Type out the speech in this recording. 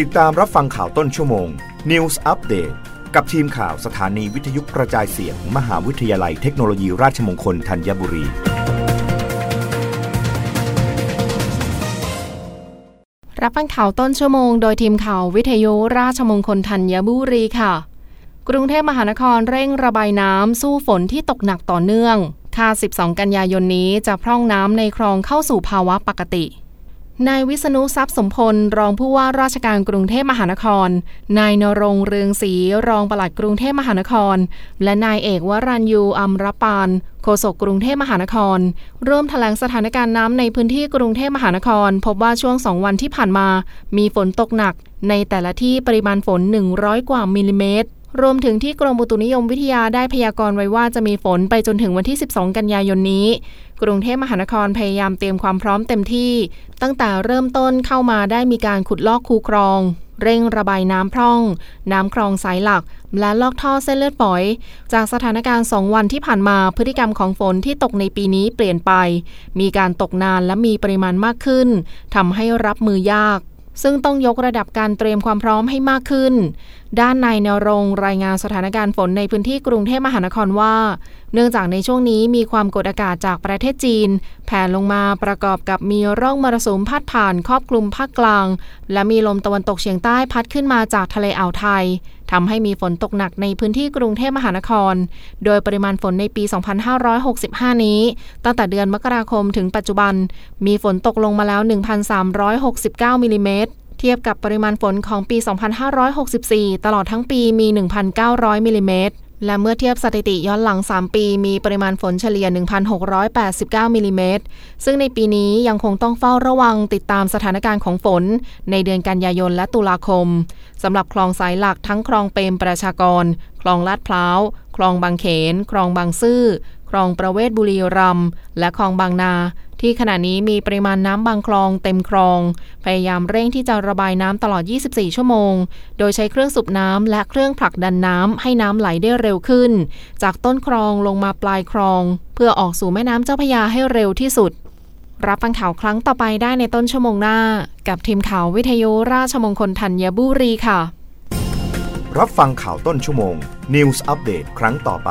ติดตามรับฟังข่าวต้นชั่วโมง News Update กับทีมข่าวสถานีวิทยุกระจายเสียงมมหาวิทยาลัยเทคโนโลยีราชมงคลธัญบุรี รับฟังข่าวต้นชั่วโมงโดยทีมข่าววิทยุราชมงคลธัญบุรีค่ะ กรุงเทพมหานครเร่งระบายน้ำสู้ฝนที่ตกหนักต่อเนื่องคา12 กันยายนนี้จะพร่องน้ำในคลองเข้าสู่ภาวะปกติ นายวิษณุทรัพย์สมพล รองผู้ว่าราชการกรุงเทพมหานคร นายนรงเรืองศรีรองปลัดกรุงเทพมหานคร และนายเอกวรัญยูอัมรปานโฆษกกรุงเทพมหานคร ร่วมแถลงสถานการณ์น้ำในพื้นที่กรุงเทพมหานคร พบว่าช่วงสองวันที่ผ่านมา มีฝนตกหนัก ในแต่ละที่ปริมาณฝน 100 กว่ามิลลิเมตร รวมถึงที่กรมอุตุนิยมวิทยาได้พยากรณ์ไว้ว่าจะมีฝนไปจนถึงวันที่ 12 กันยายนนี้ กรุงเทพมหานครพยายามเตรียมความพร้อมเต็มที่ ตั้งแต่เริ่มต้นเข้ามาได้มีการขุดลอกคูคลอง เร่งระบายน้ำพร่อง น้ำคลองสายหลัก และลอกท่อเส้นเลือดฝอย จากสถานการณ์สองวันที่ผ่านมาพฤติกรรมของฝนที่ตกในปีนี้เปลี่ยนไป มีการตกนานและมีปริมาณมากขึ้นทำให้รับมือยาก ซึ่งต้องยกระดับการเตรียมความพร้อมให้มากขึ้น ด้านนายนรงรายงานสถานการณ์ฝนในพื้นที่กรุงเทพมหานครว่า เนื่องจากในช่วงนี้มีความกดอากาศจากประเทศจีน แผ่ลงมาประกอบกับมีร่องมรสุมพัดผ่านครอบคลุมภาคกลาง และมีลมตะวันตกเฉียงใต้พัดขึ้นมาจากทะเลอ่าวไทย ทำให้มีฝนตกหนักในพื้นที่กรุงเทพมหานคร โดยปริมาณฝนในปี 2565 นี้ ตั้งแต่เดือนมกราคมถึงปัจจุบัน มีฝนตกลงมาแล้ว 1,369มิลิเมตรเทียบกับปริมาณฝนของปี 2564 ตลอดทั้งปีมี 1,900มิลิเมตร และเมื่อเทียบสถิติย้อนหลัง 3 ปี มีปริมาณฝนเฉลี่ย 1,689มิลิเมตร ซึ่งในปีนี้ยังคงต้องเฝ้าระวังติดตามสถานการณ์ของฝน ในเดือนกันยายนและตุลาคม สำหรับคลองสายหลักทั้งคลองเปรมประชากร คลองลาดพร้าว คลองบางเขน คลองบางซื่อ คลองประเวศบุรีรัมย์และคลองบางนา ที่ขณะนี้มีปริมาณน้ำบางคลองเต็มคลอง พยายามเร่งที่จะระบายน้ำตลอด 24 ชั่วโมง โดยใช้เครื่องสูบน้ำและเครื่องผลักดันน้ำให้น้ำไหลได้เร็วขึ้น จากต้นคลองลงมาปลายคลอง เพื่อออกสู่แม่น้ำเจ้าพยาให้เร็วที่สุด รับฟังข่าวครั้งต่อไปได้ในต้นชั่วโมงหน้า กับทีมข่าววิทยุราชมงคลธัญบุรีค่ะ รับฟังข่าวต้นชั่วโมง News อัปเดตครั้งต่อไป